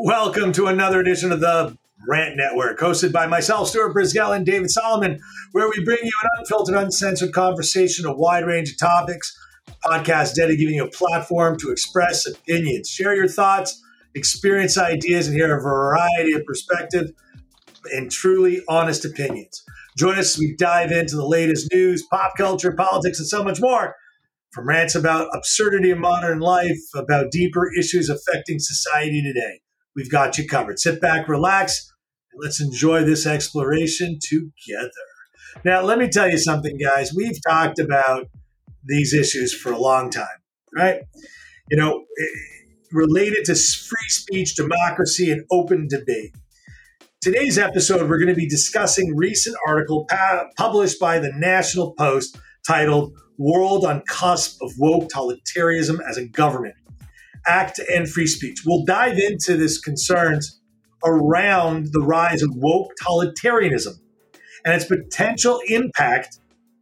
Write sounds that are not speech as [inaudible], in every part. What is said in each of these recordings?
Welcome to another edition of the Rant Network, hosted by myself, Stuart Brisgell, and David Solomon, where we bring you an unfiltered, uncensored conversation, a wide range of topics. Podcast dedicated giving you a platform to express opinions, share your thoughts, experience ideas, and hear a variety of perspectives and truly honest opinions. Join us as we dive into the latest news, pop culture, politics, and so much more. From rants about absurdity of modern life, about deeper issues affecting society today. We've got you covered. Sit back, relax, and let's enjoy this exploration together. Now, let me tell you something, guys. We've talked about these issues for a long time, right? You know, eh, related to free speech, democracy, and open debate. Today's episode, we're going to be discussing recent article published by the National Post titled "World on Cusp of Woke Totalitarianism as a Government." ACT and free speech. We'll dive into this concerns around the rise of woke totalitarianism and its potential impact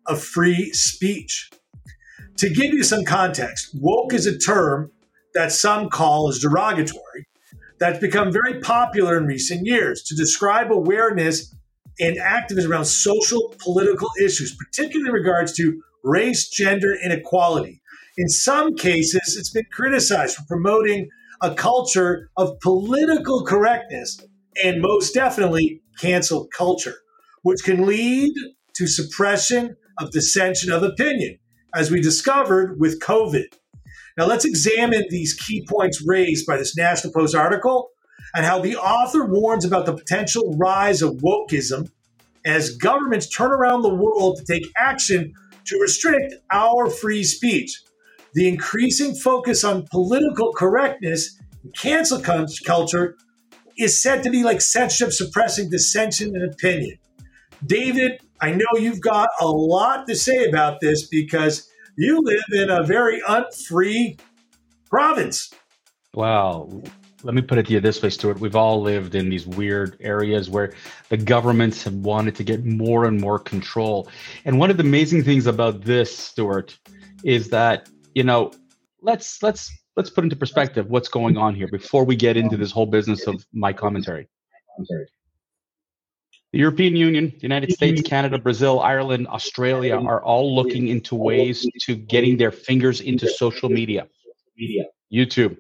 of free speech. To give you some context, woke is a term that some call as derogatory that's become very popular in recent years to describe awareness and activism around social political issues, particularly in regards to race, gender, inequality. In some cases, it's been criticized for promoting a culture of political correctness and most definitely cancel culture, which can lead to suppression of dissension of opinion, as we discovered with COVID. Now, let's examine these key points raised by this National Post article and how the author warns about the potential rise of wokeism as governments turn around the world to take action to restrict our free speech the increasing focus on political correctness and cancel culture is said to be like censorship suppressing dissension and opinion. David, I know you've got a lot to say about this because you live in a very unfree province. Well, let me put it to you this way, Stuart. We've all lived in these weird areas where the governments have wanted to get more and more control. And one of the amazing things about this, Stuart, is that you know, let's let's let's put into perspective what's going on here before we get into this whole business of my commentary. The European Union, the United States, Canada, Brazil, Ireland, Australia are all looking into ways to getting their fingers into social media. YouTube.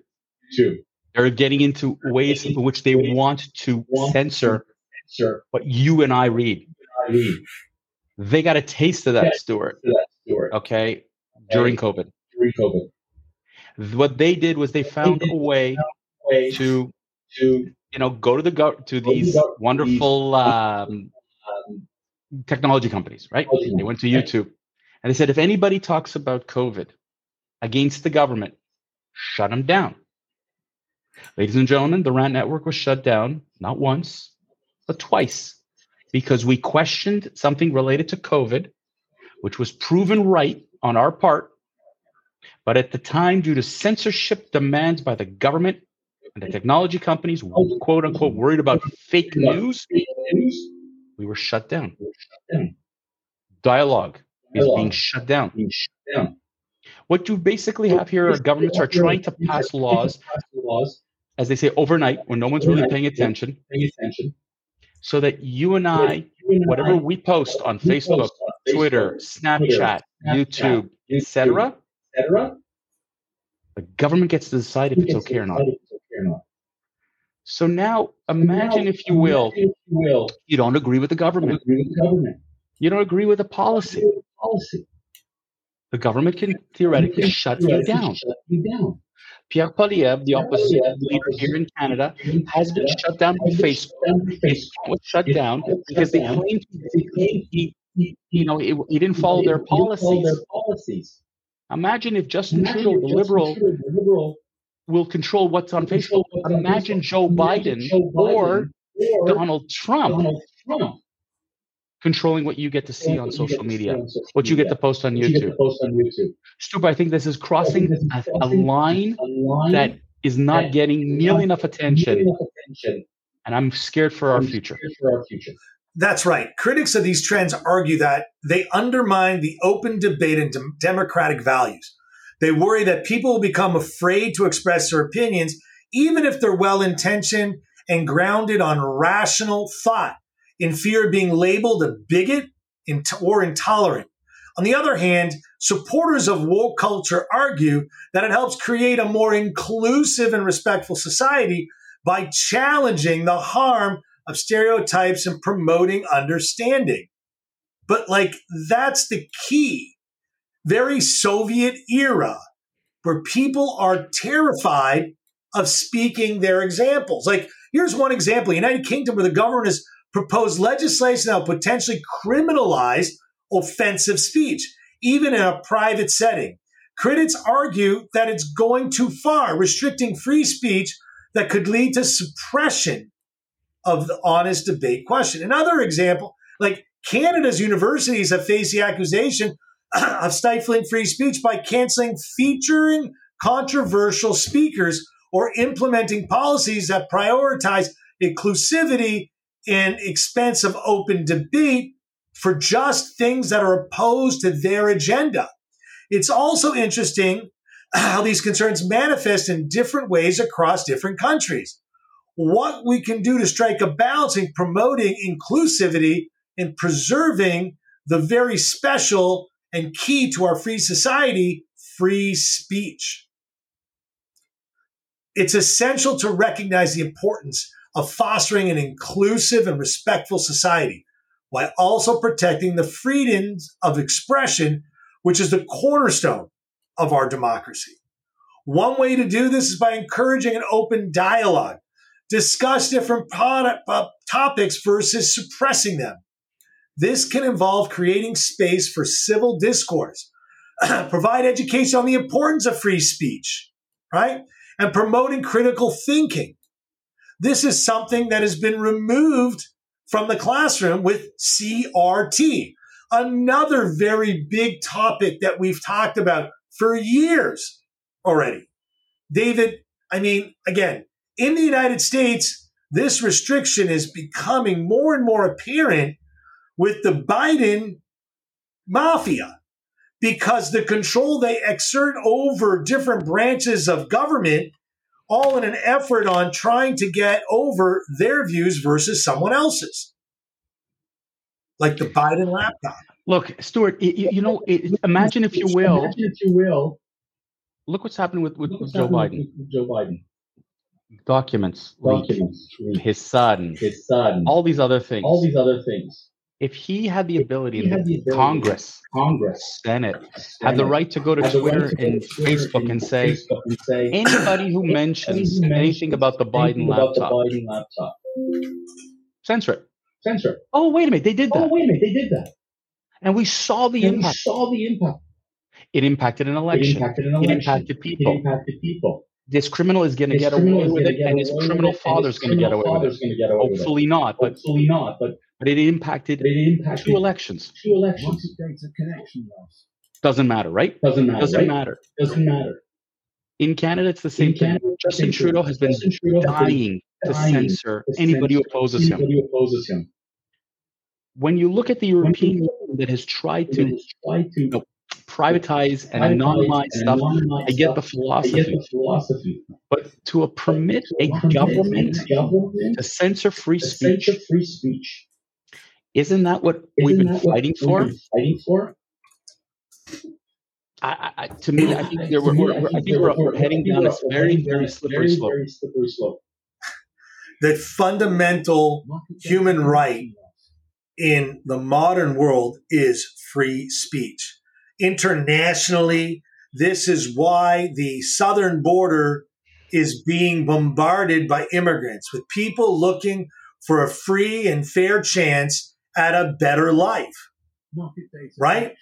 They're getting into ways in which they want to censor what you and I read. They got a taste of that, Stuart. Okay. During COVID pre-COVID. What they did was they found a way to, to you know, go to the go to these wonderful um, technology companies, right? They went to YouTube and they said, if anybody talks about COVID against the government, shut them down. Ladies and gentlemen, the RANT network was shut down not once, but twice because we questioned something related to COVID, which was proven right on our part but at the time, due to censorship demands by the government and the technology companies, quote unquote, worried about fake news, we were shut down. Dialogue is being shut down. What you basically have here are governments are trying to pass laws, as they say, overnight when no one's really paying attention, so that you and I, whatever we post on Facebook, Twitter, Snapchat, YouTube, etc., etc. The government gets to decide if it's okay or not. So now imagine, if you will, you don't agree with the government. You don't agree with the policy. The government can theoretically shut you down. Pierre Poilievre, the opposition leader here in Canada, has been shut down by Facebook. He was shut down because they claimed he, you know, he didn't follow their policies. Imagine if Justin Trudeau, the liberal, will control what's on Facebook. Imagine Joe Biden or Donald Trump controlling what you get to see on social media, what you get to post on YouTube. Stu, I think this is crossing a, a line that is not getting nearly enough attention, and I'm scared for our future. That's right. Critics of these trends argue that they undermine the open debate and de- democratic values. They worry that people will become afraid to express their opinions even if they're well intentioned and grounded on rational thought, in fear of being labeled a bigot or intolerant. On the other hand, supporters of woke culture argue that it helps create a more inclusive and respectful society by challenging the harm of stereotypes and promoting understanding. But, like, that's the key. Very Soviet era, where people are terrified of speaking their examples. Like, here's one example United Kingdom, where the government has proposed legislation that will potentially criminalize offensive speech, even in a private setting. Critics argue that it's going too far, restricting free speech that could lead to suppression of the honest debate question. Another example, like Canada's universities have faced the accusation [clears throat] of stifling free speech by canceling featuring controversial speakers or implementing policies that prioritize inclusivity and expense of open debate for just things that are opposed to their agenda. It's also interesting [clears throat] how these concerns manifest in different ways across different countries. What we can do to strike a balance in promoting inclusivity and preserving the very special and key to our free society, free speech. It's essential to recognize the importance of fostering an inclusive and respectful society while also protecting the freedoms of expression, which is the cornerstone of our democracy. One way to do this is by encouraging an open dialogue, discuss different product, uh, topics versus suppressing them. This can involve creating space for civil discourse, [clears throat] provide education on the importance of free speech, right? And promoting critical thinking. This is something that has been removed from the classroom with CRT, another very big topic that we've talked about for years already. David, I mean, again, in the United States, this restriction is becoming more and more apparent with the Biden mafia because the control they exert over different branches of government all in an effort on trying to get over their views versus someone else's, like the Biden laptop. Look, Stuart, you, you know, it, imagine if you will. Imagine if you will. Look what's happening with, with, with Joe Biden. With Joe Biden. Documents, Documents his son, his son, all these other things. All these other things if he had the ability, in the ability Congress, Congress, Senate, Senate, had the right to go to Twitter to and Twitter Facebook and, say, Facebook and say anybody who mentions anything about the Biden laptop, the Biden laptop, censor it. Censor it. Oh wait a minute, they did that. Oh wait a minute, they did that. And we saw the and impact. We saw the impact. It impacted an election. It impacted an election. It impacted people. It impacted people this criminal is going to get away with it, and his criminal father is going to get away with it. Hopefully not, but hopefully not, but but it impacted, it impacted two elections. Two elections. Data connection loss. Doesn't matter, right? Doesn't matter. Doesn't right? matter. Doesn't matter. In Canada, it's the same In thing. Canada, Justin Trudeau has been Trudeau dying, to censor to anybody who opposes anybody him. Who opposes him. When you look at the European Union that has tried to, tried to you know, privatize and anonymize stuff. I get the philosophy. Get the philosophy. But to a permit a government to censor free speech, censor free speech, isn't that what we've been fighting for? Fighting for? I, I, to me, I think, we're, we're, I think we're, we're heading down a very, very slippery slope. Very slippery slope. That fundamental human right in the modern world is free speech internationally. This is why the southern border is being bombarded by immigrants with people looking for a free and fair chance at a better life. Right?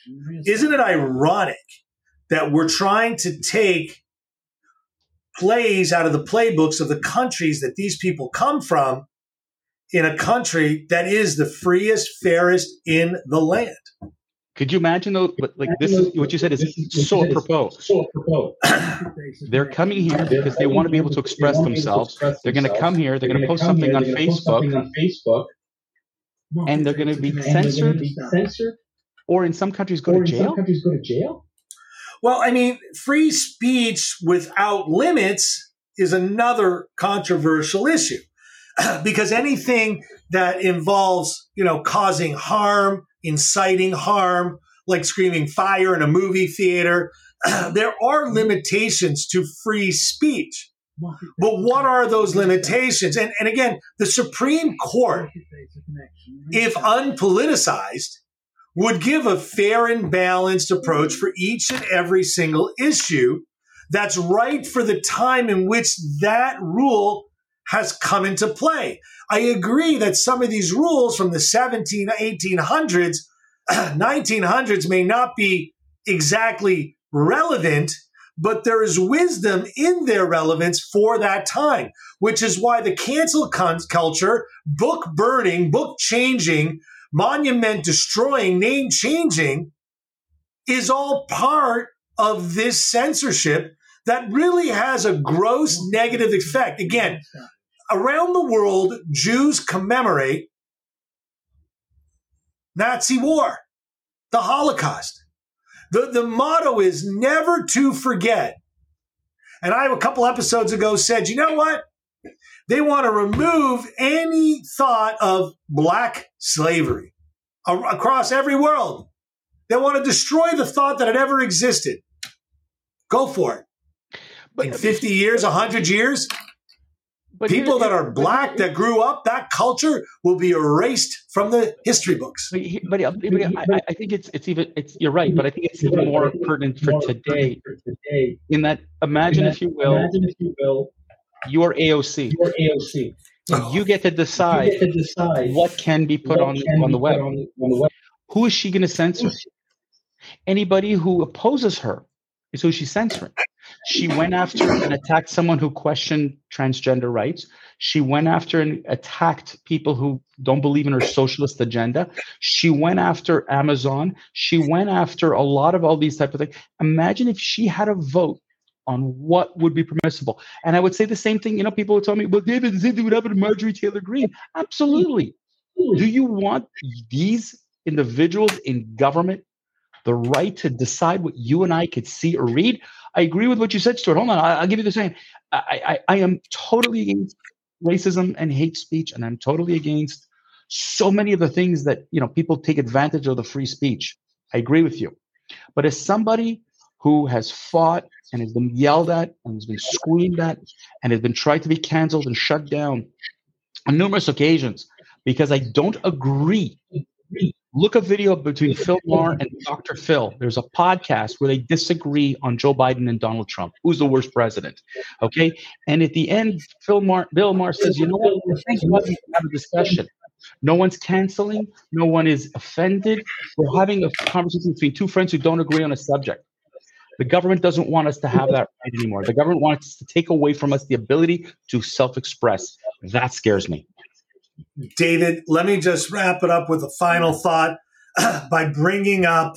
Isn't it ironic that we're trying to take plays out of the playbooks of the countries that these people come from in a country that is the freest, fairest in the land? Could you imagine though? But like this is what you said is so apropos. So apropos. They're coming here because they want to be able to express themselves. They're going to come here. They're going to post something on Facebook. And they're going to be censored. Or in some countries go to jail. Some countries go to jail. Well, I mean, free speech without limits is another controversial issue [clears throat] because anything that involves, you know, causing harm, inciting harm, like screaming fire in a movie theater, [clears throat] there are limitations to free speech. But what are those limitations? And, and again, the Supreme Court, if unpoliticized, would give a fair and balanced approach for each and every single issue that's right for the time in which that rule has come into play. I agree that some of these rules from the 17, 1800s, 1900s [clears throat] may not be exactly relevant, but there is wisdom in their relevance for that time, which is why the cancel culture, book burning, book changing, monument destroying, name changing is all part of this censorship that really has a gross negative effect. Again, around the world, Jews commemorate Nazi war, the Holocaust. The, the motto is never to forget. And I, a couple episodes ago, said, you know what? They want to remove any thought of black slavery across every world. They want to destroy the thought that it ever existed. Go for it. But, In 50 years, 100 years, but people that are black that grew up that culture will be erased from the history books. But, but, but I, I, think it's it's even it's you're right, but I think it's even more pertinent for today. In that, imagine if you will, imagine if you will, your AOC. Your AOC. Oh. You get to decide, get to decide what can be put on on the web. On the web. Who is she going to censor? Anybody who opposes her is who she's censoring. She went after and attacked someone who questioned transgender rights. She went after and attacked people who don't believe in her socialist agenda. She went after Amazon. She went after a lot of all these type of things. Imagine if she had a vote on what would be permissible. And I would say the same thing. You know, people would tell me, well, David, the would happen to Marjorie Taylor Greene. Absolutely. Do you want these individuals in government the right to decide what you and I could see or read? I agree with what you said, Stuart. Hold on, I, will give you the same. I, I, I am totally against racism and hate speech, and I'm totally against so many of the things that you know people take advantage of the free speech. I agree with you, but as somebody who has fought and has been yelled at and has been screamed at and has been tried to be canceled and shut down on numerous occasions because I don't agree Look a video between Phil Maher and Dr. Phil. There's a podcast where they disagree on Joe Biden and Donald Trump. Who's the worst president? Okay. And at the end, Phil Maher, Bill Maher says, you know what? We have a discussion. No one's canceling. No one is offended. We're having a conversation between two friends who don't agree on a subject. The government doesn't want us to have that right anymore. The government wants to take away from us the ability to self express. That scares me. David, let me just wrap it up with a final mm-hmm. thought [clears throat] by bringing up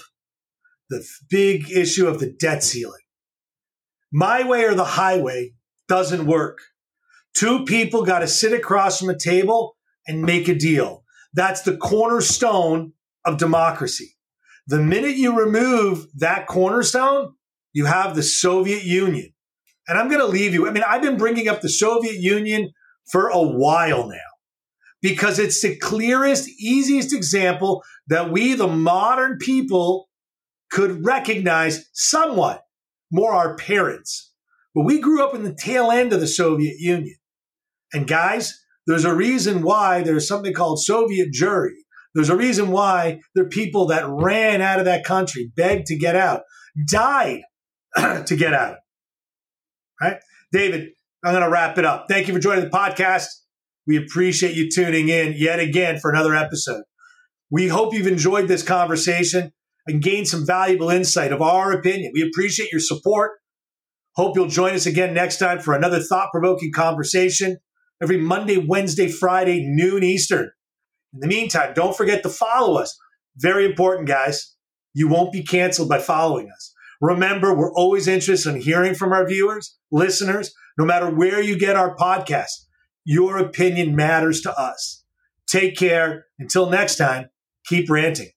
the big issue of the debt ceiling. My way or the highway doesn't work. Two people got to sit across from a table and make a deal. That's the cornerstone of democracy. The minute you remove that cornerstone, you have the Soviet Union. And I'm going to leave you. I mean, I've been bringing up the Soviet Union for a while now because it's the clearest, easiest example that we, the modern people, could recognize somewhat more our parents. But we grew up in the tail end of the Soviet Union. And guys, there's a reason why there's something called Soviet Jewry. There's a reason why there are people that ran out of that country, begged to get out, died [clears throat] to get out. Right? David, I'm going to wrap it up. Thank you for joining the podcast. We appreciate you tuning in yet again for another episode. We hope you've enjoyed this conversation and gained some valuable insight of our opinion. We appreciate your support. Hope you'll join us again next time for another thought provoking conversation every Monday, Wednesday, Friday, noon Eastern. In the meantime, don't forget to follow us. Very important, guys. You won't be canceled by following us. Remember, we're always interested in hearing from our viewers, listeners, no matter where you get our podcast. Your opinion matters to us. Take care. Until next time, keep ranting.